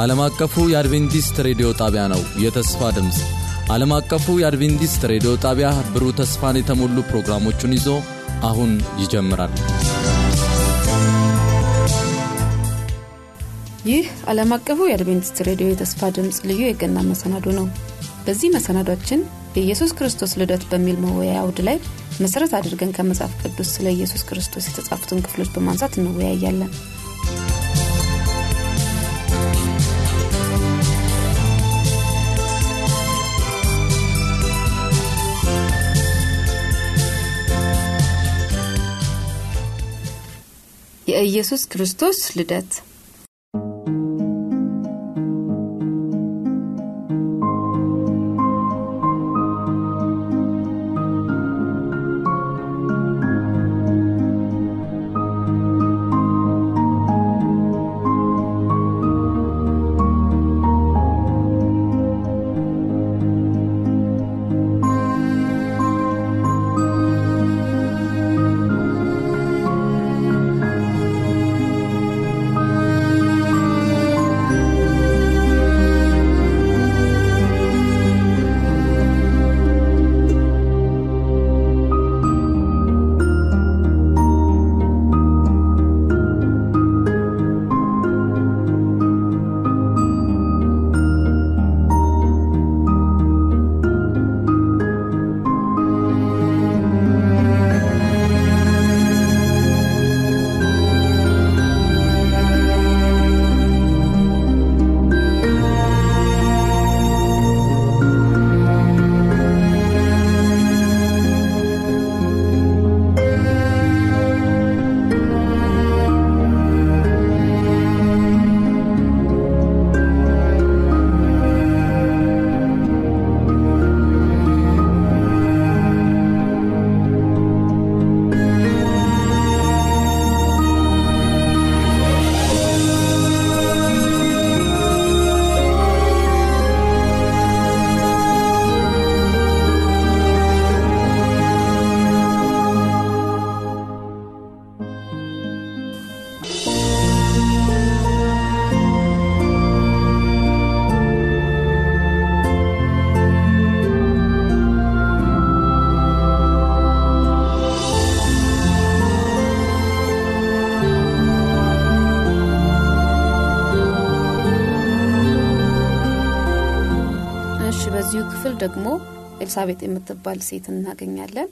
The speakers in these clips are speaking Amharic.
ይህ ዓለም አቀፉ የአድቬንቲስት ሬዲዮ ጣቢያ ነው። የተስፋ ድምፅ ዓለም አቀፉ የአድቬንቲስት ሬዲዮ ጣቢያ ብሩህ ተስፋን የተሞሉ ፕሮግራሞቹን ይዞ አሁን ይጀምራል። ይህ ዓለም አቀፉ የአድቬንቲስት ሬዲዮ የተስፋ ድምፅ ልዩ የገና መሰናዶ ነው። በዚህ መሰናዷችን የኢየሱስ ክርስቶስ ልደት በሚል መወያያ አውድ ላይ መሠረት አድርገን ከመጽሐፍ ቅዱስ ስለ ኢየሱስ ክርስቶስ የተጻፉትን ክፍሎች በማንሳት እንወያያለን። የኢየሱስ ክርስቶስ ልደት ደግሞ ኤልሳቤጥ የምትባል ሴት እናገኛለን።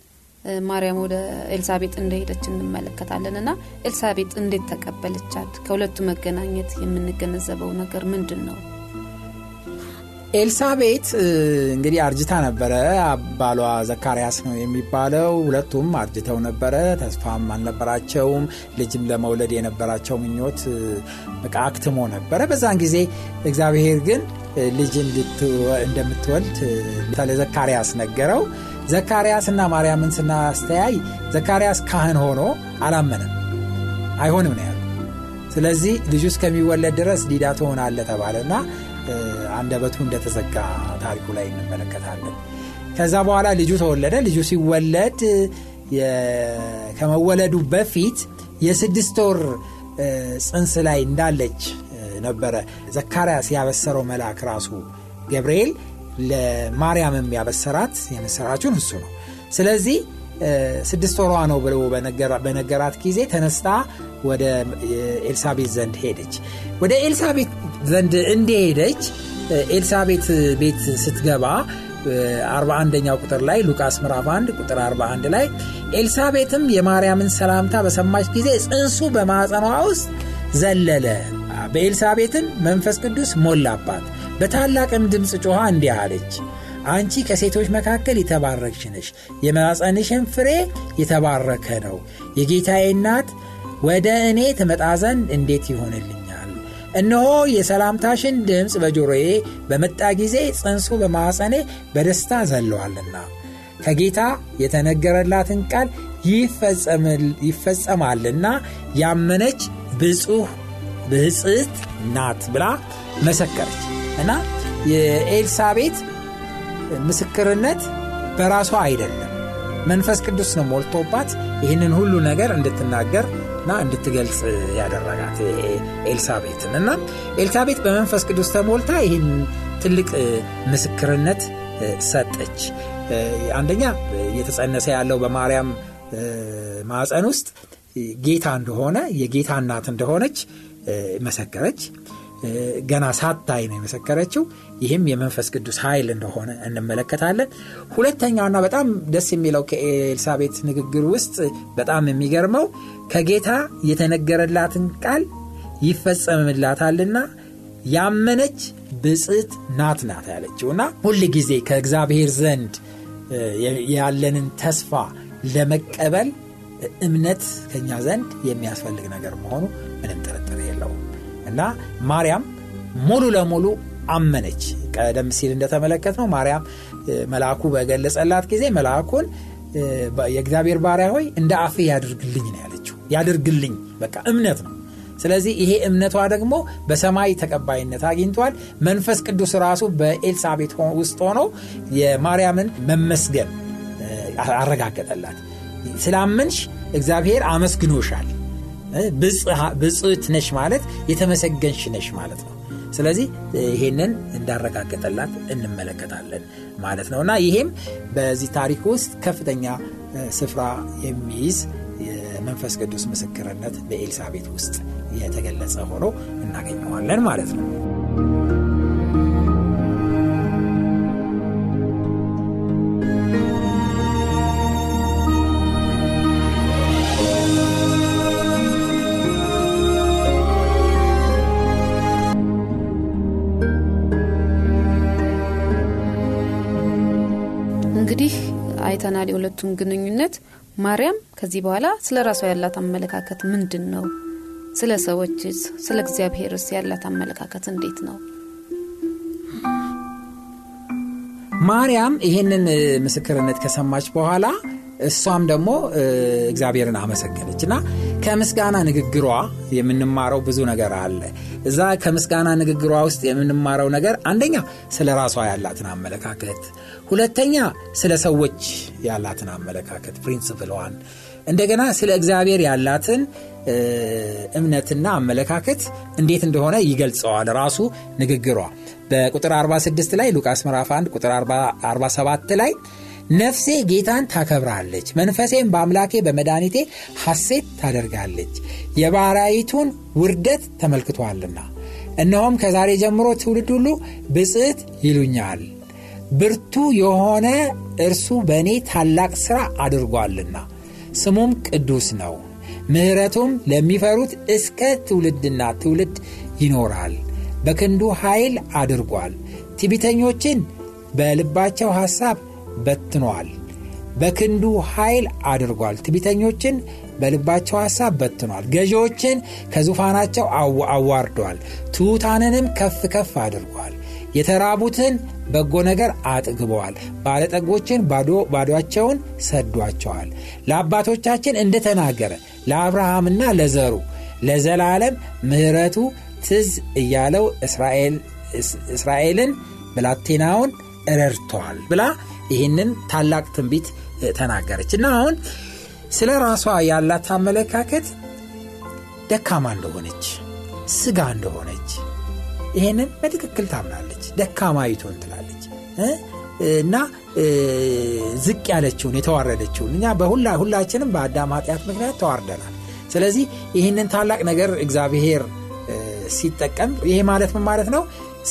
ማርያም ወደ ኤልሳቤጥ እንደሄደች እንመለከታለን እና ኤልሳቤጥ እንዴት ተቀበለቻት? ከሁለቱ መገናኘት የምንገነዘበው ነገር ምንድን ነው? ኤልሳቤጥ እንግዲህ አርጅታ ነበረ። ባሏ ዘካርያስ ነው የሚባለው። ሁለቱም አርጅተው ነበረ። ተስፋም አልነበራቸውም። ልጅም ለመውለድ የነበራቸው ምኞት በቃ አክትሞ ነበረ። በዛን ጊዜ እግዚአብሔር ግን ልጅ እንደምትወልድ ለዘካርያስ ነገረው። ዘካርያስና ማርያምን ስናስተያይ ዘካርያስ ካህን ሆኖ አላመነም። አይሆንም ነው ያሉ። ስለዚህ ልጁ እስከሚወለድ ድረስ ዲዳ ትሆናለህ ተባለና አንደበቱ እንደተዘጋ ታሪኩ ላይ እንመለከታለን። ከዛ በኋላ ልጁ ተወለደ። ልጁ ሲወለድ ከመወለዱ በፊት የስድስት ወር ጽንስ ላይ እንዳለች ነበረ ዘካርያስ ያበሰረው መልአክ ራሱ ገብርኤል ለማርያምም ያበሰራት የምስራቹን እሱ ነው። ስለዚህ ስድስት ወሯ ነው ብሎ በነገራት ጊዜ ተነስታ ወደ ኤልሳቤት ዘንድ ሄደች። ወደ ኤልሳቤት ዘንድ እንደሄደች ኤልሳቤት ቤት ስትገባ 41ኛው ቁጥር ላይ ሉቃስ ምዕራፍ 1 ቁጥር 41 ላይ ኤልሳቤትም የማርያምን ሰላምታ በሰማች ጊዜ ጽንሱ በማዕፀኗ ውስጥ ዘለለ። በኤልሳቤትን መንፈስ ቅዱስ ሞላባት። በታላቅም ድምፅ ጮኻ እንዲህ አለች፣ አንቺ ከሴቶች መካከል የተባረክሽ ነሽ፣ የማኅፀንሽም ፍሬ የተባረከ ነው። የጌታዬ እናት ወደ እኔ ትመጣ ዘንድ እንዴት ይሆንልኛል? እነሆ የሰላምታሽን ድምፅ በጆሮዬ በመጣ ጊዜ ጽንሱ በማኅፀኔ በደስታ ዘለዋልና ከጌታ የተነገረላትን ቃል ይፈጸማልና ያመነች ብፁህ ብፅዕት ናት ብላ መሰከረች። እና የኤልሳቤት ምስክርነት በራሷ አይደለም። መንፈስ ቅዱስ ነው ሞልቶባት ይህንን ሁሉ ነገር እንድትናገር እና እንድትገልጽ ያደረጋት ኤልሳቤትን። እና ኤልሳቤት በመንፈስ ቅዱስ ተሞልታ ይህን ትልቅ ምስክርነት ሰጠች። አንደኛ እየተጸነሰ ያለው በማርያም ማዕፀን ውስጥ ጌታ እንደሆነ የጌታ እናት እንደሆነች መሰከረች። ገና ሳታይ ነው የመሰከረችው። ይህም የመንፈስ ቅዱስ ኃይል እንደሆነ እንመለከታለን። ሁለተኛውና በጣም ደስ የሚለው ከኤልሳቤት ንግግር ውስጥ በጣም የሚገርመው ከጌታ የተነገረላትን ቃል ይፈጸምላታልና ያመነች ብጽት ናት ናት ያለችው እና ሁል ጊዜ ከእግዚአብሔር ዘንድ ያለንን ተስፋ ለመቀበል እምነት ከኛ ዘንድ የሚያስፈልግ ነገር መሆኑ ምንም የለውም እና ማርያም ሙሉ ለሙሉ አመነች። ቀደም ሲል እንደተመለከት ነው ማርያም መልአኩ በገለጸላት ጊዜ መልአኩን የእግዚአብሔር ባሪያ ሆይ እንደ አፍ ያድርግልኝ ነው ያለችው። ያድርግልኝ በቃ እምነት ነው። ስለዚህ ይሄ እምነቷ ደግሞ በሰማይ ተቀባይነት አግኝቷል። መንፈስ ቅዱስ ራሱ በኤልሳቤት ውስጥ ሆኖ የማርያምን መመስገን አረጋገጠላት። ስላመንሽ እግዚአብሔር አመስግኖሻል። ብጽት ነሽ ማለት የተመሰገንሽ ነሽ ማለት ነው። ስለዚህ ይሄንን እንዳረጋገጠላት እንመለከታለን ማለት ነው እና ይሄም በዚህ ታሪክ ውስጥ ከፍተኛ ስፍራ የሚይዝ የመንፈስ ቅዱስ ምስክርነት በኤልሳቤት ውስጥ የተገለጸ ሆኖ እናገኘዋለን ማለት ነው። አይተናል የሁለቱን ግንኙነት። ማርያም ከዚህ በኋላ ስለ ራሷ ያላት አመለካከት ምንድን ነው? ስለ ሰዎችስ፣ ስለ እግዚአብሔርስ ያላት አመለካከት እንዴት ነው? ማርያም ይህንን ምስክርነት ከሰማች በኋላ እሷም ደግሞ እግዚአብሔርን አመሰገነች እና ከምስጋና ንግግሯ የምንማረው ብዙ ነገር አለ። እዛ ከምስጋና ንግግሯ ውስጥ የምንማረው ነገር አንደኛ ስለ ራሷ ያላትን አመለካከት፣ ሁለተኛ ስለ ሰዎች ያላትን አመለካከት principle ዋን፣ እንደገና ስለ እግዚአብሔር ያላትን እምነትና አመለካከት እንዴት እንደሆነ ይገልጸዋል ራሱ ንግግሯ በቁጥር 46 ላይ ሉቃስ ምዕራፍ 1 ቁጥር 47 ላይ ነፍሴ ጌታን ታከብራለች፣ መንፈሴም በአምላኬ በመድኃኒቴ ሐሴት ታደርጋለች፣ የባሪያይቱን ውርደት ተመልክቷልና። እነሆም ከዛሬ ጀምሮ ትውልድ ሁሉ ብጽዕት ይሉኛል፣ ብርቱ የሆነ እርሱ በእኔ ታላቅ ሥራ አድርጓልና፣ ስሙም ቅዱስ ነው፣ ምሕረቱም ለሚፈሩት እስከ ትውልድና ትውልድ ይኖራል። በክንዱ ኃይል አድርጓል፣ ትዕቢተኞችን በልባቸው ሐሳብ በትኗል። በክንዱ ኃይል አድርጓል። ትቢተኞችን በልባቸው ሐሳብ በትኗል። ገዢዎችን ከዙፋናቸው አዋርዷል። ትሑታንንም ከፍ ከፍ አድርጓል። የተራቡትን በጎ ነገር አጥግበዋል። ባለጠጎችን ባዶቸውን ሰዷቸዋል። ለአባቶቻችን እንደተናገረ ለአብርሃምና ለዘሩ ለዘላለም ምሕረቱ ትዝ እያለው እስራኤልን ብላቴናውን ረድተዋል ብላ ይህንን ታላቅ ትንቢት ተናገረች እና አሁን ስለ ራሷ ያላት አመለካከት ደካማ እንደሆነች ስጋ እንደሆነች ይህንን በትክክል ታምናለች። ደካማይቱን ትላለች እና ዝቅ ያለችውን የተዋረደችውን እኛ በሁላ ሁላችንም በአዳም ኃጢአት ምክንያት ተዋርደናል። ስለዚህ ይህንን ታላቅ ነገር እግዚአብሔር ሲጠቀም ይሄ ማለት ምን ማለት ነው?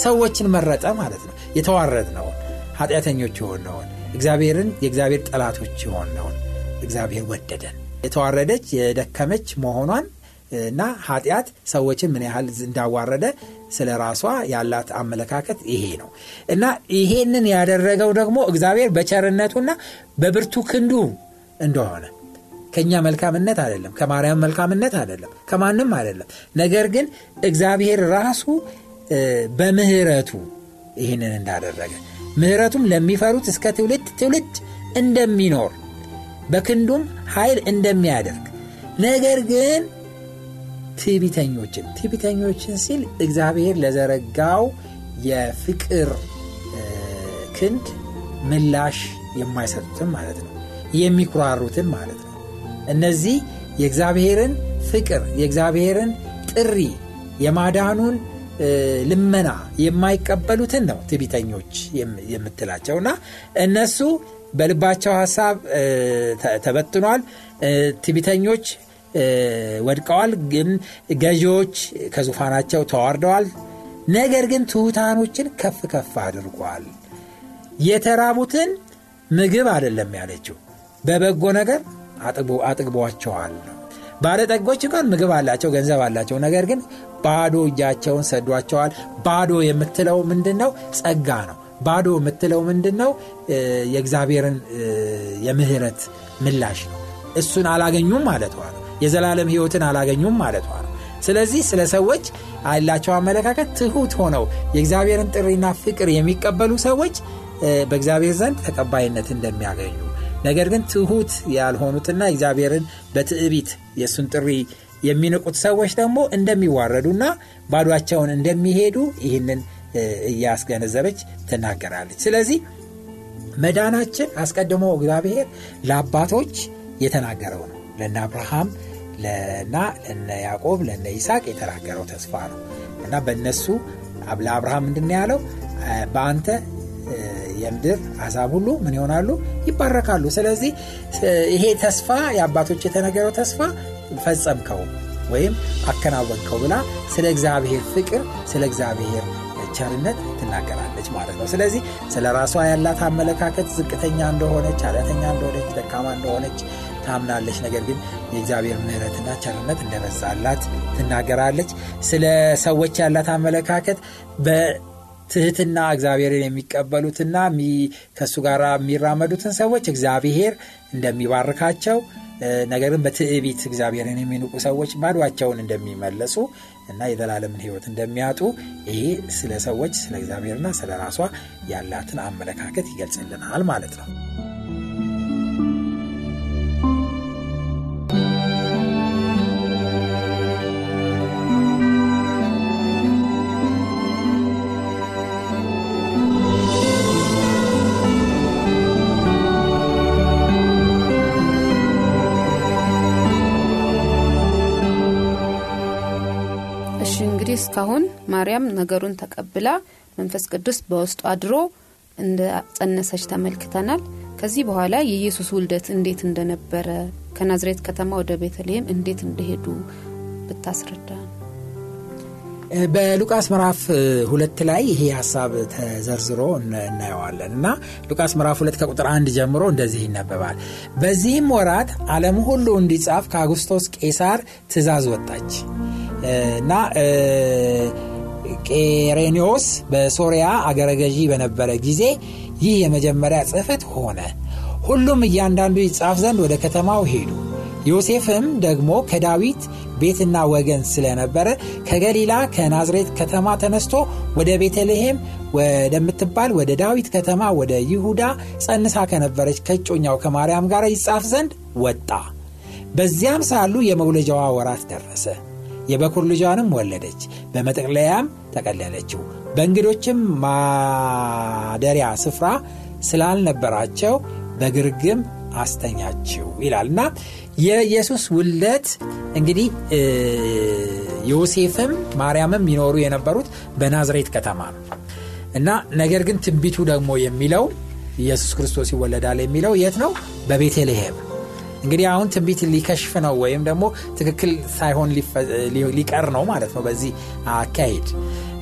ሰዎችን መረጠ ማለት ነው። የተዋረድነውን ኃጢአተኞች የሆነውን እግዚአብሔርን የእግዚአብሔር ጠላቶች የሆነውን እግዚአብሔር ወደደን። የተዋረደች የደከመች መሆኗን እና ኃጢአት ሰዎችን ምን ያህል እንዳዋረደ ስለ ራሷ ያላት አመለካከት ይሄ ነው። እና ይሄንን ያደረገው ደግሞ እግዚአብሔር በቸርነቱና በብርቱ ክንዱ እንደሆነ። ከእኛ መልካምነት አይደለም፣ ከማርያም መልካምነት አይደለም፣ ከማንም አይደለም። ነገር ግን እግዚአብሔር ራሱ በምህረቱ ይህንን እንዳደረገ ምህረቱም ለሚፈሩት እስከ ትውልድ ትውልድ እንደሚኖር በክንዱም ኃይል እንደሚያደርግ ነገር ግን ትዕቢተኞችን ትዕቢተኞችን ሲል እግዚአብሔር ለዘረጋው የፍቅር ክንድ ምላሽ የማይሰጡትን ማለት ነው። የሚኩራሩትን ማለት ነው። እነዚህ የእግዚአብሔርን ፍቅር የእግዚአብሔርን ጥሪ የማዳኑን ልመና የማይቀበሉትን ነው ትቢተኞች የምትላቸውና እነሱ በልባቸው ሀሳብ ተበትኗል። ትቢተኞች ወድቀዋል። ግን ገዢዎች ከዙፋናቸው ተዋርደዋል። ነገር ግን ትሑታኖችን ከፍ ከፍ አድርጓል። የተራቡትን ምግብ አይደለም ያለችው። በበጎ ነገር አጥግቧቸዋል ባለጠጎች እንኳን ምግብ አላቸው ገንዘብ አላቸው። ነገር ግን ባዶ እጃቸውን ሰዷቸዋል። ባዶ የምትለው ምንድን ነው ጸጋ ነው። ባዶ የምትለው ምንድን ነው የእግዚአብሔርን የምህረት ምላሽ ነው። እሱን አላገኙም ማለቷ ነው። የዘላለም ህይወትን አላገኙም ማለቷ ነው። ስለዚህ ስለ ሰዎች ያላቸው አመለካከት ትሁት ሆነው የእግዚአብሔርን ጥሪና ፍቅር የሚቀበሉ ሰዎች በእግዚአብሔር ዘንድ ተቀባይነት እንደሚያገኙ ነገር ግን ትሁት ያልሆኑትና እግዚአብሔርን በትዕቢት የእሱን ጥሪ የሚንቁት ሰዎች ደግሞ እንደሚዋረዱና ባዷቸውን እንደሚሄዱ ይህንን እያስገነዘበች ትናገራለች። ስለዚህ መዳናችን አስቀድሞ እግዚአብሔር ለአባቶች የተናገረው ነው። ለነ አብርሃም ለና ለነ ያዕቆብ ለነ ይስቅ የተናገረው ተስፋ ነው። እና በእነሱ ለአብርሃም ምንድን ያለው? በአንተ የምድር አሕዛብ ሁሉ ምን ይሆናሉ? ይባረካሉ። ስለዚህ ይሄ ተስፋ የአባቶች የተነገረው ተስፋ ፈጸምከው ወይም አከናወንከው ብላ ስለ እግዚአብሔር ፍቅር ስለ እግዚአብሔር ቸርነት ትናገራለች ማለት ነው። ስለዚህ ስለ ራሷ ያላት አመለካከት ዝቅተኛ እንደሆነች ኃጢአተኛ እንደሆነች ደካማ እንደሆነች ታምናለች። ነገር ግን የእግዚአብሔር ምህረትና ቸርነት እንደበዛላት ትናገራለች። ስለ ሰዎች ያላት አመለካከት በትህትና እግዚአብሔርን የሚቀበሉትና ከእሱ ጋር የሚራመዱትን ሰዎች እግዚአብሔር እንደሚባርካቸው ነገር በትዕቢት እግዚአብሔርን የሚንቁ ሰዎች ባዷቸውን እንደሚመለሱ እና የዘላለምን ህይወት እንደሚያጡ ይሄ ስለ ሰዎች ስለ እግዚአብሔርና ስለ ራሷ ያላትን አመለካከት ይገልጽልናል ማለት ነው እስካሁን ማርያም ነገሩን ተቀብላ መንፈስ ቅዱስ በውስጡ አድሮ እንደ ጸነሰች ተመልክተናል። ከዚህ በኋላ የኢየሱስ ውልደት እንዴት እንደነበረ ከናዝሬት ከተማ ወደ ቤተልሔም እንዴት እንደሄዱ ብታስረዳ። በሉቃስ ምዕራፍ ሁለት ላይ ይሄ ሀሳብ ተዘርዝሮ እናየዋለን እና ሉቃስ ምዕራፍ ሁለት ከቁጥር አንድ ጀምሮ እንደዚህ ይነበባል። በዚህም ወራት ዓለም ሁሉ እንዲጻፍ ከአጉስቶስ ቄሳር ትእዛዝ ወጣች እና ቄሬኒዎስ በሶሪያ አገረ ገዢ በነበረ ጊዜ ይህ የመጀመሪያ ጽህፈት ሆነ። ሁሉም እያንዳንዱ ይጻፍ ዘንድ ወደ ከተማው ሄዱ። ዮሴፍም ደግሞ ከዳዊት ቤትና ወገን ስለነበረ ከገሊላ ከናዝሬት ከተማ ተነስቶ ወደ ቤተልሔም ወደምትባል ወደ ዳዊት ከተማ ወደ ይሁዳ ጸንሳ ከነበረች ከጮኛው ከማርያም ጋር ይጻፍ ዘንድ ወጣ። በዚያም ሳሉ የመውለጃዋ ወራት ደረሰ የበኩር ልጇንም ወለደች። በመጠቅለያም ጠቀለለችው በእንግዶችም ማደሪያ ስፍራ ስላልነበራቸው በግርግም አስተኛችው ይላል። እና የኢየሱስ ውለት እንግዲህ ዮሴፍም ማርያምም ይኖሩ የነበሩት በናዝሬት ከተማ ነው። እና ነገር ግን ትንቢቱ ደግሞ የሚለው ኢየሱስ ክርስቶስ ይወለዳል የሚለው የት ነው? በቤተልሔም እንግዲህ አሁን ትንቢት ሊከሽፍ ነው ወይም ደግሞ ትክክል ሳይሆን ሊቀር ነው ማለት ነው በዚህ አካሄድ።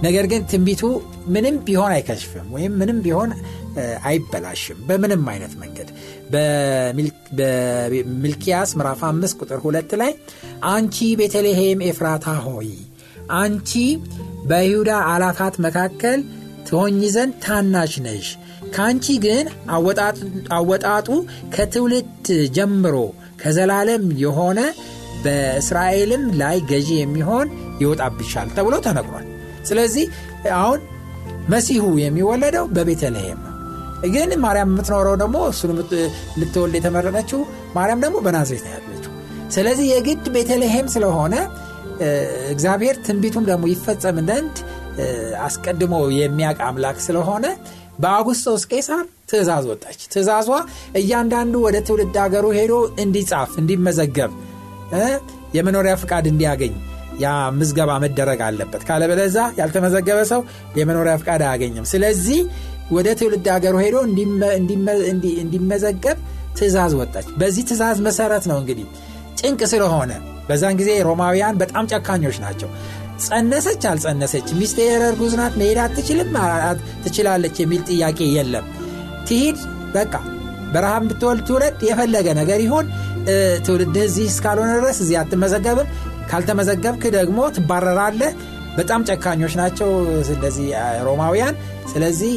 ነገር ግን ትንቢቱ ምንም ቢሆን አይከሽፍም ወይም ምንም ቢሆን አይበላሽም በምንም አይነት መንገድ። በሚልኪያስ ምዕራፍ 5 ቁጥር 2 ላይ አንቺ ቤተልሔም ኤፍራታ ሆይ አንቺ በይሁዳ አላፋት መካከል ትሆኝ ዘንድ ታናሽ ነሽ። ከአንቺ ግን አወጣጡ ከትውልድ ጀምሮ ከዘላለም የሆነ በእስራኤልም ላይ ገዢ የሚሆን ይወጣብሻል ተብሎ ተነግሯል። ስለዚህ አሁን መሲሁ የሚወለደው በቤተልሔም ነው። ግን ማርያም የምትኖረው ደግሞ እሱን ልትወልድ የተመረጠችው ማርያም ደግሞ በናዝሬት ያለችው። ስለዚህ የግድ ቤተልሔም ስለሆነ እግዚአብሔር ትንቢቱም ደግሞ ይፈጸም ዘንድ አስቀድሞ የሚያቅ አምላክ ስለሆነ በአጉስጦስ ቄሳር ትእዛዝ ወጣች። ትእዛዟ እያንዳንዱ ወደ ትውልድ ሀገሩ ሄዶ እንዲጻፍ እንዲመዘገብ የመኖሪያ ፍቃድ እንዲያገኝ ያ ምዝገባ መደረግ አለበት። ካለበለዛ ያልተመዘገበ ሰው የመኖሪያ ፍቃድ አያገኝም። ስለዚህ ወደ ትውልድ ሀገሩ ሄዶ እንዲመዘገብ ትእዛዝ ወጣች። በዚህ ትእዛዝ መሰረት ነው እንግዲህ ጭንቅ ስለሆነ በዛን ጊዜ ሮማውያን በጣም ጨካኞች ናቸው ጸነሰች አልጸነሰች? ሚስቴ እርጉዝ ናት መሄድ አትችልም ትችላለች የሚል ጥያቄ የለም። ትሂድ በቃ በረሃብ ብትወልድ ትውለድ የፈለገ ነገር ይሁን። ትውልድህ እዚህ እስካልሆነ ድረስ እዚህ አትመዘገብም። ካልተመዘገብክ ደግሞ ትባረራለህ። በጣም ጨካኞች ናቸው እንደዚህ ሮማውያን። ስለዚህ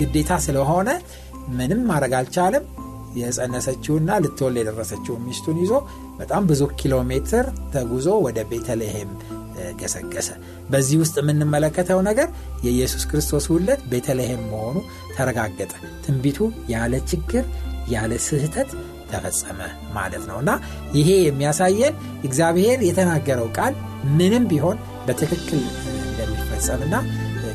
ግዴታ ስለሆነ ምንም ማድረግ አልቻለም። የጸነሰችውና ልትወል የደረሰችውን ሚስቱን ይዞ በጣም ብዙ ኪሎ ሜትር ተጉዞ ወደ ቤተልሔም ገሰገሰ። በዚህ ውስጥ የምንመለከተው ነገር የኢየሱስ ክርስቶስ ውለት ቤተልሔም መሆኑ ተረጋገጠ። ትንቢቱ ያለ ችግር ያለ ስህተት ተፈጸመ ማለት ነው። እና ይሄ የሚያሳየን እግዚአብሔር የተናገረው ቃል ምንም ቢሆን በትክክል እንደሚፈጸምና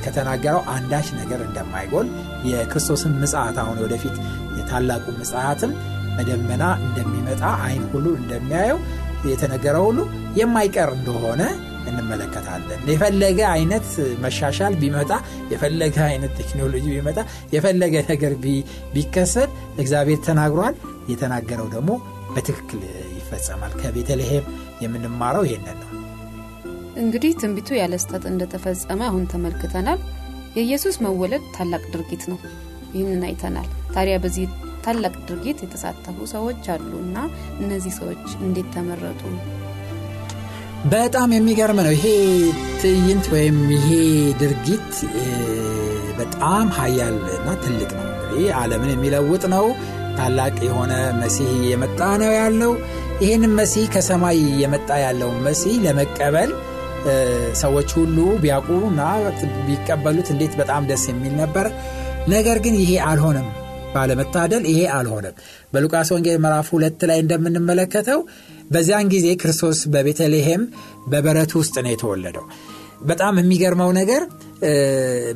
ከተናገረው አንዳች ነገር እንደማይጎል የክርስቶስን ምጽት አሁን ወደፊት የታላቁ ምጽትም በደመና እንደሚመጣ አይን ሁሉ እንደሚያየው የተነገረው ሁሉ የማይቀር እንደሆነ እንመለከታለን። የፈለገ አይነት መሻሻል ቢመጣ የፈለገ አይነት ቴክኖሎጂ ቢመጣ የፈለገ ነገር ቢከሰት እግዚአብሔር ተናግሯል። የተናገረው ደግሞ በትክክል ይፈጸማል። ከቤተልሔም የምንማረው ይሄንን ነው። እንግዲህ ትንቢቱ ያለ ስተት እንደተፈጸመ አሁን ተመልክተናል። የኢየሱስ መወለድ ታላቅ ድርጊት ነው። ይህንን አይተናል። ታዲያ በዚህ ታላቅ ድርጊት የተሳተፉ ሰዎች አሉ እና እነዚህ ሰዎች እንዴት ተመረጡ በጣም የሚገርም ነው። ይሄ ትዕይንት ወይም ይሄ ድርጊት በጣም ሀያል እና ትልቅ ነው። እንግዲህ አለምን የሚለውጥ ነው። ታላቅ የሆነ መሲህ የመጣ ነው ያለው። ይህንም መሲህ ከሰማይ የመጣ ያለውን መሲህ ለመቀበል ሰዎች ሁሉ ቢያውቁ እና ቢቀበሉት እንዴት በጣም ደስ የሚል ነበር። ነገር ግን ይሄ አልሆነም። ባለመታደል ይሄ አልሆነም። በሉቃስ ወንጌል ምዕራፍ ሁለት ላይ እንደምንመለከተው በዚያን ጊዜ ክርስቶስ በቤተልሔም በበረት ውስጥ ነው የተወለደው። በጣም የሚገርመው ነገር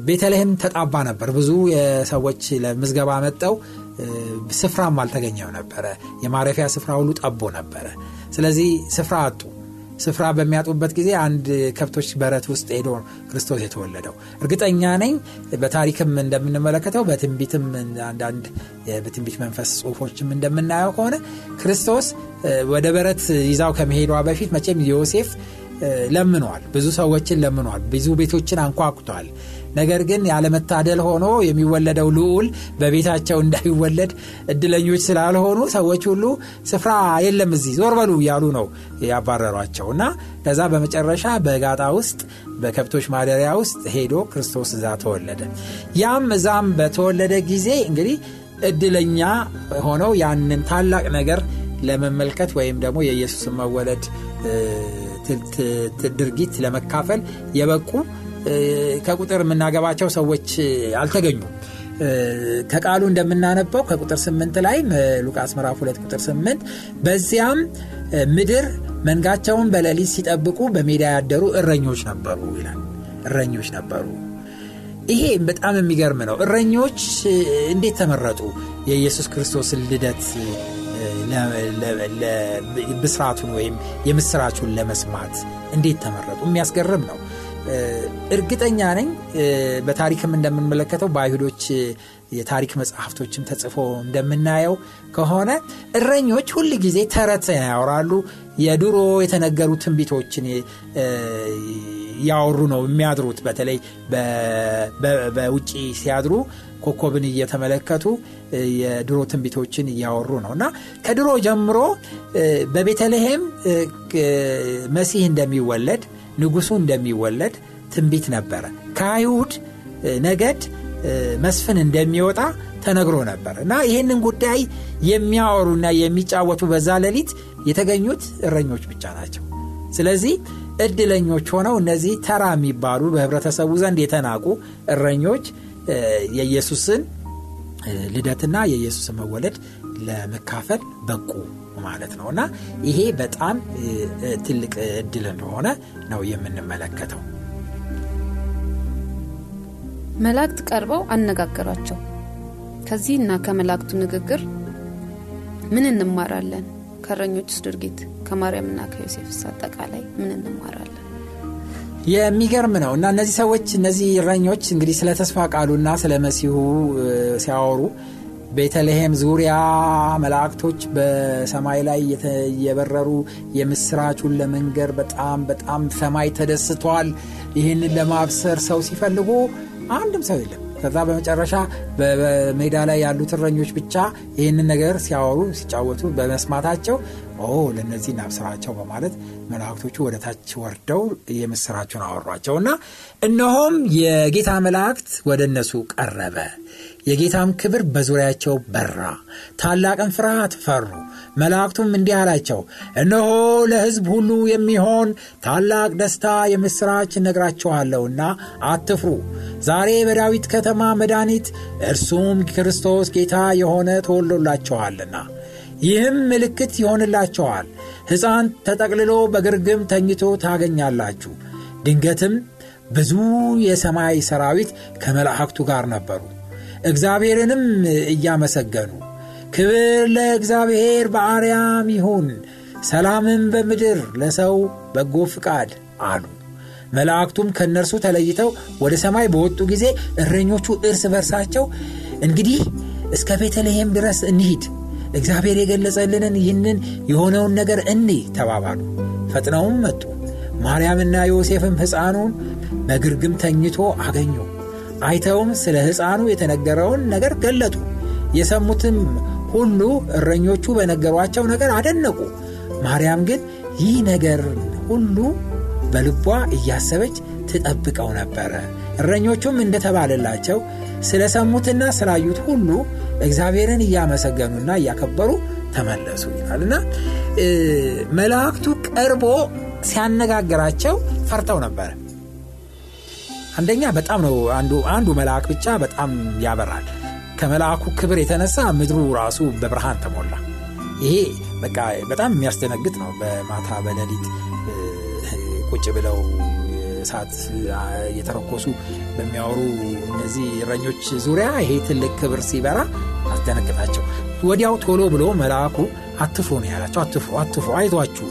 ቤተልሔም ተጣባ ነበር። ብዙ ሰዎች ለምዝገባ መጠው ስፍራም አልተገኘው ነበረ። የማረፊያ ስፍራ ሁሉ ጠቦ ነበረ። ስለዚህ ስፍራ አጡ ስፍራ በሚያጡበት ጊዜ አንድ ከብቶች በረት ውስጥ ሄዶ ክርስቶስ የተወለደው። እርግጠኛ ነኝ በታሪክም እንደምንመለከተው በትንቢትም አንዳንድ በትንቢት መንፈስ ጽሁፎችም እንደምናየው ከሆነ ክርስቶስ ወደ በረት ይዛው ከመሄዷ በፊት መቼም ዮሴፍ ለምኗል ብዙ ሰዎችን ለምኗል ብዙ ቤቶችን አንኳኩቷል ነገር ግን ያለመታደል ሆኖ የሚወለደው ልዑል በቤታቸው እንዳይወለድ እድለኞች ስላልሆኑ ሰዎች ሁሉ ስፍራ የለም እዚህ ዞር በሉ እያሉ ነው ያባረሯቸው። እና ከዛ በመጨረሻ በጋጣ ውስጥ በከብቶች ማደሪያ ውስጥ ሄዶ ክርስቶስ እዛ ተወለደ። ያም እዛም በተወለደ ጊዜ እንግዲህ እድለኛ ሆነው ያንን ታላቅ ነገር ለመመልከት ወይም ደግሞ የኢየሱስን መወለድ ድርጊት ለመካፈል የበቁ ከቁጥር የምናገባቸው ሰዎች አልተገኙም። ከቃሉ እንደምናነበው ከቁጥር 8 ላይ ሉቃስ ምዕራፍ 2 ቁጥር 8 በዚያም ምድር መንጋቸውን በሌሊት ሲጠብቁ በሜዳ ያደሩ እረኞች ነበሩ ይላል። እረኞች ነበሩ። ይሄ በጣም የሚገርም ነው። እረኞች እንዴት ተመረጡ? የኢየሱስ ክርስቶስን ልደት ብስራቱን ወይም የምስራቹን ለመስማት እንዴት ተመረጡ? የሚያስገርም ነው እርግጠኛ ነኝ በታሪክም እንደምንመለከተው በአይሁዶች የታሪክ መጽሐፍቶችም ተጽፎ እንደምናየው ከሆነ እረኞች ሁል ጊዜ ተረት ያወራሉ። የድሮ የተነገሩ ትንቢቶችን ያወሩ ነው የሚያድሩት። በተለይ በውጭ ሲያድሩ ኮኮብን እየተመለከቱ የድሮ ትንቢቶችን እያወሩ ነው። እና ከድሮ ጀምሮ በቤተልሔም መሲህ እንደሚወለድ ንጉሱ እንደሚወለድ ትንቢት ነበረ። ከአይሁድ ነገድ መስፍን እንደሚወጣ ተነግሮ ነበር። እና ይህንን ጉዳይ የሚያወሩና የሚጫወቱ በዛ ሌሊት የተገኙት እረኞች ብቻ ናቸው። ስለዚህ እድለኞች ሆነው እነዚህ ተራ የሚባሉ በህብረተሰቡ ዘንድ የተናቁ እረኞች የኢየሱስን ልደትና የኢየሱስን መወለድ ለመካፈል በቁ ማለት ነው። እና ይሄ በጣም ትልቅ እድል እንደሆነ ነው የምንመለከተው። መላእክት ቀርበው አነጋገሯቸው። ከዚህና ከመላእክቱ ንግግር ምን እንማራለን? ከእረኞችስ ድርጊት? ከማርያምና ከዮሴፍስ አጠቃላይ ምን እንማራለን? የሚገርም ነው። እና እነዚህ ሰዎች እነዚህ እረኞች እንግዲህ ስለ ተስፋ ቃሉና ስለ መሲሁ ሲያወሩ ቤተልሔም ዙሪያ መላእክቶች በሰማይ ላይ የበረሩ የምስራቹን ለመንገር በጣም በጣም ሰማይ ተደስቷል። ይህንን ለማብሰር ሰው ሲፈልጉ አንድም ሰው የለም። ከዛ በመጨረሻ በሜዳ ላይ ያሉት እረኞች ብቻ ይህንን ነገር ሲያወሩ ሲጫወቱ በመስማታቸው ኦ ለእነዚህ እናብስራቸው በማለት መላእክቶቹ ወደ ታች ወርደው የምስራቸውን አወሯቸው እና እነሆም የጌታ መላእክት ወደ እነሱ ቀረበ የጌታም ክብር በዙሪያቸው በራ። ታላቅን ፍርሃት ፈሩ። መላእክቱም እንዲህ አላቸው እነሆ ለሕዝብ ሁሉ የሚሆን ታላቅ ደስታ የምሥራች እነግራችኋለሁና አትፍሩ። ዛሬ በዳዊት ከተማ መድኃኒት እርሱም ክርስቶስ ጌታ የሆነ ተወሎላችኋልና ይህም ምልክት ይሆንላቸዋል ሕፃን ተጠቅልሎ በግርግም ተኝቶ ታገኛላችሁ። ድንገትም ብዙ የሰማይ ሰራዊት ከመላእክቱ ጋር ነበሩ እግዚአብሔርንም እያመሰገኑ። ክብር ለእግዚአብሔር በአርያም ይሁን ሰላምም በምድር ለሰው በጎ ፍቃድ አሉ። መላእክቱም ከእነርሱ ተለይተው ወደ ሰማይ በወጡ ጊዜ እረኞቹ እርስ በርሳቸው እንግዲህ እስከ ቤተልሔም ድረስ እንሂድ እግዚአብሔር የገለጸልንን ይህንን የሆነውን ነገር እኔ ተባባሉ። ፈጥነውም መጡ። ማርያምና ዮሴፍም ሕፃኑን በግርግም ተኝቶ አገኙ አይተውም ስለ ሕፃኑ የተነገረውን ነገር ገለጡ። የሰሙትም ሁሉ እረኞቹ በነገሯቸው ነገር አደነቁ። ማርያም ግን ይህ ነገር ሁሉ በልቧ እያሰበች ትጠብቀው ነበረ እረኞቹም እንደተባለላቸው ስለ ሰሙትና ስላዩት ሁሉ እግዚአብሔርን እያመሰገኑና እያከበሩ ተመለሱ ይላልና መላእክቱ ቀርቦ ሲያነጋግራቸው ፈርተው ነበረ አንደኛ በጣም ነው አንዱ መልአክ ብቻ በጣም ያበራል። ከመልአኩ ክብር የተነሳ ምድሩ ራሱ በብርሃን ተሞላ። ይሄ በቃ በጣም የሚያስደነግጥ ነው። በማታ በሌሊት ቁጭ ብለው እሳት እየተረኮሱ በሚያወሩ እነዚህ እረኞች ዙሪያ ይሄ ትልቅ ክብር ሲበራ አስደነግጣቸው ወዲያው ቶሎ ብሎ መልአኩ አትፍሩ ነው ያላቸው። አትፍሩ አትፍሩ አይቷችሁ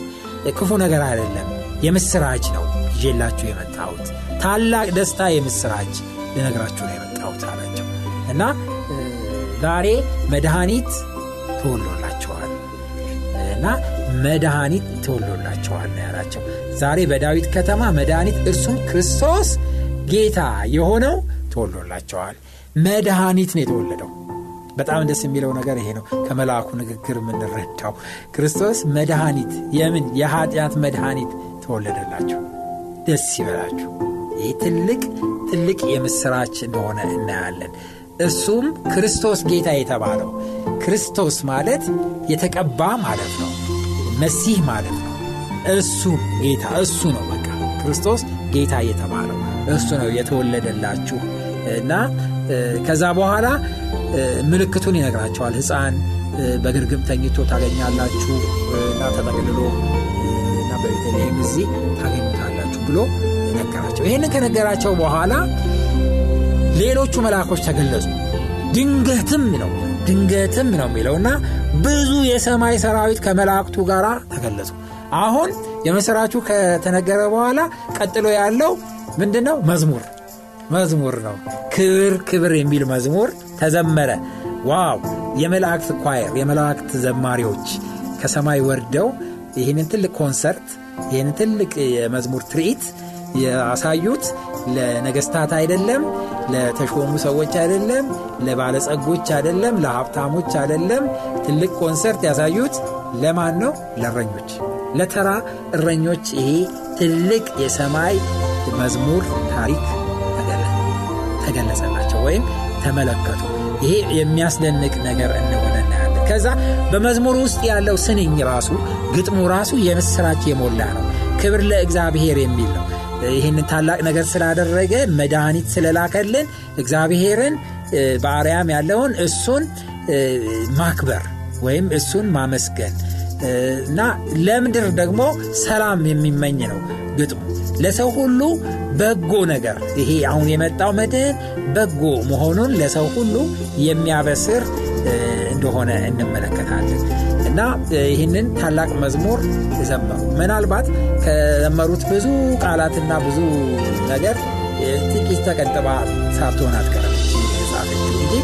ክፉ ነገር አይደለም የምስራች ነው ይዤላችሁ የመጣሁት። ታላቅ ደስታ የምስራች ልነግራችሁ ነው የመጣሁት አላቸው። እና ዛሬ መድኃኒት ተወሎላቸዋል እና መድኃኒት ተወሎላቸዋል ነው ያላቸው። ዛሬ በዳዊት ከተማ መድኃኒት እርሱም ክርስቶስ ጌታ የሆነው ተወሎላቸዋል መድኃኒት ነው የተወለደው። በጣም ደስ የሚለው ነገር ይሄ ነው። ከመልአኩ ንግግር የምንረዳው ክርስቶስ መድኃኒት የምን? የኃጢአት መድኃኒት ተወለደላችሁ። ደስ ይበላችሁ። ይህ ትልቅ ትልቅ የምስራች እንደሆነ እናያለን። እሱም ክርስቶስ ጌታ የተባለው። ክርስቶስ ማለት የተቀባ ማለት ነው። መሲህ ማለት ነው። እሱ ጌታ እሱ ነው በቃ ክርስቶስ ጌታ የተባለው። እሱ ነው የተወለደላችሁ እና ከዛ በኋላ ምልክቱን ይነግራቸዋል። ህፃን በግርግም ተኝቶ ታገኛላችሁ እና ተጠቅልሎ በቤተልሔም እዚህ ታገኙታላችሁ ብሎ ነገራቸው። ይህንን ከነገራቸው በኋላ ሌሎቹ መልአኮች ተገለጹ። ድንገትም ነው ድንገትም ነው የሚለውና ብዙ የሰማይ ሰራዊት ከመላእክቱ ጋር ተገለጹ። አሁን የምስራቹ ከተነገረ በኋላ ቀጥሎ ያለው ምንድን ነው መዝሙር መዝሙር ነው። ክብር ክብር የሚል መዝሙር ተዘመረ። wow! የመላእክት choir የመላእክት ዘማሪዎች ከሰማይ ወርደው ይህንን ትልቅ ኮንሰርት ይህንን ትልቅ የመዝሙር ትርኢት ያሳዩት ለነገስታት አይደለም ለተሾሙ ሰዎች አይደለም ለባለጸጎች አይደለም ለሀብታሞች አይደለም። ትልቅ ኮንሰርት ያሳዩት ለማን ነው? ለእረኞች። ለተራ እረኞች ይሄ ትልቅ የሰማይ መዝሙር ታሪክ ተገለጸላቸው ወይም ተመለከቱ። ይሄ የሚያስደንቅ ነገር እንደሆነ ከዛ በመዝሙር ውስጥ ያለው ስንኝ ራሱ ግጥሙ ራሱ የምስራች የሞላ ነው። ክብር ለእግዚአብሔር የሚል ነው። ይህንን ታላቅ ነገር ስላደረገ መድኃኒት ስለላከልን እግዚአብሔርን በአርያም ያለውን እሱን ማክበር ወይም እሱን ማመስገን። እና ለምድር ደግሞ ሰላም የሚመኝ ነው ግጥሙ። ለሰው ሁሉ በጎ ነገር ይሄ አሁን የመጣው መድህን በጎ መሆኑን ለሰው ሁሉ የሚያበስር እንደሆነ እንመለከታለን። እና ይህንን ታላቅ መዝሙር ዘመሩ። ምናልባት ከዘመሩት ብዙ ቃላትና ብዙ ነገር ጥቂት ተቀንጥባ ሳትሆን የጻፈችው እንጂ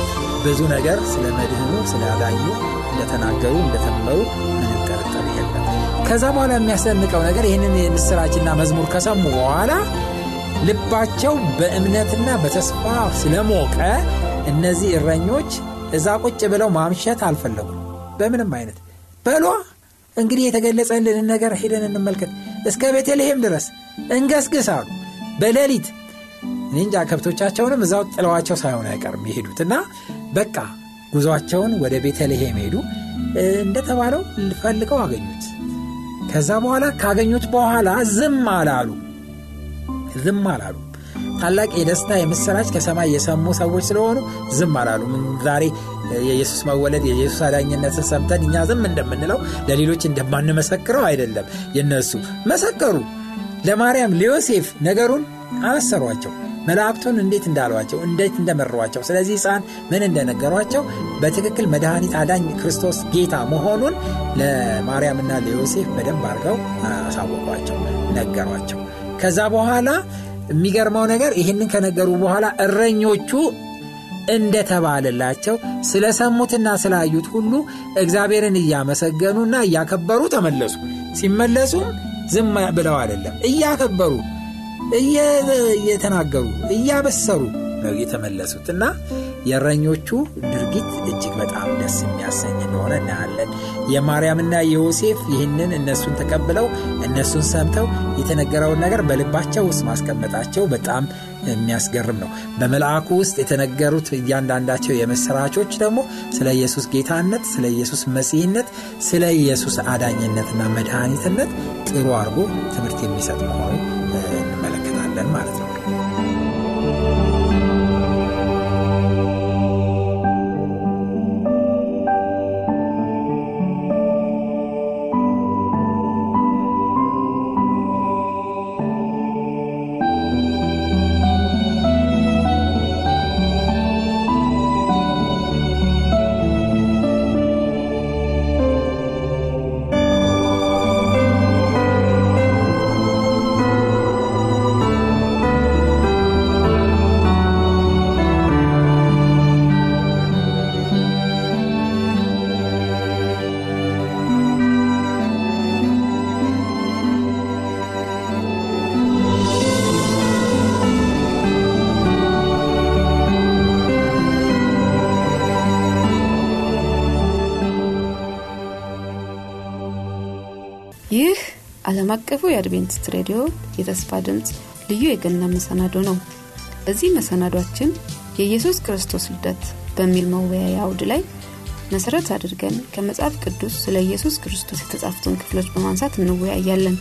ብዙ ነገር ስለ መድህኑ ስለ አዳኙ እንደተናገሩ እንደተመሩ ምንም የለም። ከዛ በኋላ የሚያስደንቀው ነገር ይህንን የምስራችና መዝሙር ከሰሙ በኋላ ልባቸው በእምነትና በተስፋ ስለሞቀ እነዚህ እረኞች እዛ ቁጭ ብለው ማምሸት አልፈለጉም። በምንም አይነት በሏ እንግዲህ የተገለጸልንን ነገር ሄደን እንመልከት። እስከ ቤተልሔም ድረስ እንገስግስ አሉ። በሌሊት እንጃ ከብቶቻቸውንም እዛው ጥለዋቸው ሳይሆን አይቀርም የሄዱት እና በቃ ጉዞአቸውን ወደ ቤተልሔም ሄዱ። እንደተባለው ፈልገው አገኙት። ከዛ በኋላ ካገኙት በኋላ ዝም አላሉ። ዝም አላሉ ታላቅ የደስታ የምስራች ከሰማይ የሰሙ ሰዎች ስለሆኑ ዝም አላሉ። ዛሬ የኢየሱስ መወለድ የኢየሱስ አዳኝነትን ሰምተን እኛ ዝም እንደምንለው ለሌሎች እንደማንመሰክረው አይደለም። የነሱ መሰከሩ። ለማርያም ለዮሴፍ ነገሩን አበሰሯቸው መላእክቱን እንዴት እንዳሏቸው እንዴት እንደመሯቸው ስለዚህ ሕፃን ምን እንደነገሯቸው በትክክል መድኃኒት አዳኝ ክርስቶስ ጌታ መሆኑን ለማርያምና ለዮሴፍ በደንብ አድርገው አሳወቋቸው ነገሯቸው። ከዛ በኋላ የሚገርመው ነገር ይህንን ከነገሩ በኋላ እረኞቹ እንደተባለላቸው ስለሰሙትና ስላዩት ሁሉ እግዚአብሔርን እያመሰገኑና እያከበሩ ተመለሱ። ሲመለሱም ዝም ብለው አይደለም እያከበሩ እየተናገሩ እያበሰሩ ነው የተመለሱት እና የእረኞቹ ድርጊት እጅግ በጣም ደስ የሚያሰኝ እንደሆነ እናያለን። የማርያምና የዮሴፍ ይህንን እነሱን ተቀብለው እነሱን ሰምተው የተነገረውን ነገር በልባቸው ውስጥ ማስቀመጣቸው በጣም የሚያስገርም ነው። በመልአኩ ውስጥ የተነገሩት እያንዳንዳቸው የምስራቾች ደግሞ ስለ ኢየሱስ ጌታነት ስለ ኢየሱስ መሲህነት ስለ ኢየሱስ አዳኝነትና መድኃኒትነት ጥሩ አድርጎ ትምህርት የሚሰጥ መሆኑ እንመለከታለን ማለት ነው ይህ ዓለም አቀፉ የአድቬንቲስት ሬዲዮ የተስፋ ድምፅ ልዩ የገና መሰናዶ ነው። በዚህ መሰናዷችን የኢየሱስ ክርስቶስ ልደት በሚል መወያያ አውድ ላይ መሰረት አድርገን ከመጽሐፍ ቅዱስ ስለ ኢየሱስ ክርስቶስ የተጻፉትን ክፍሎች በማንሳት እንወያያለን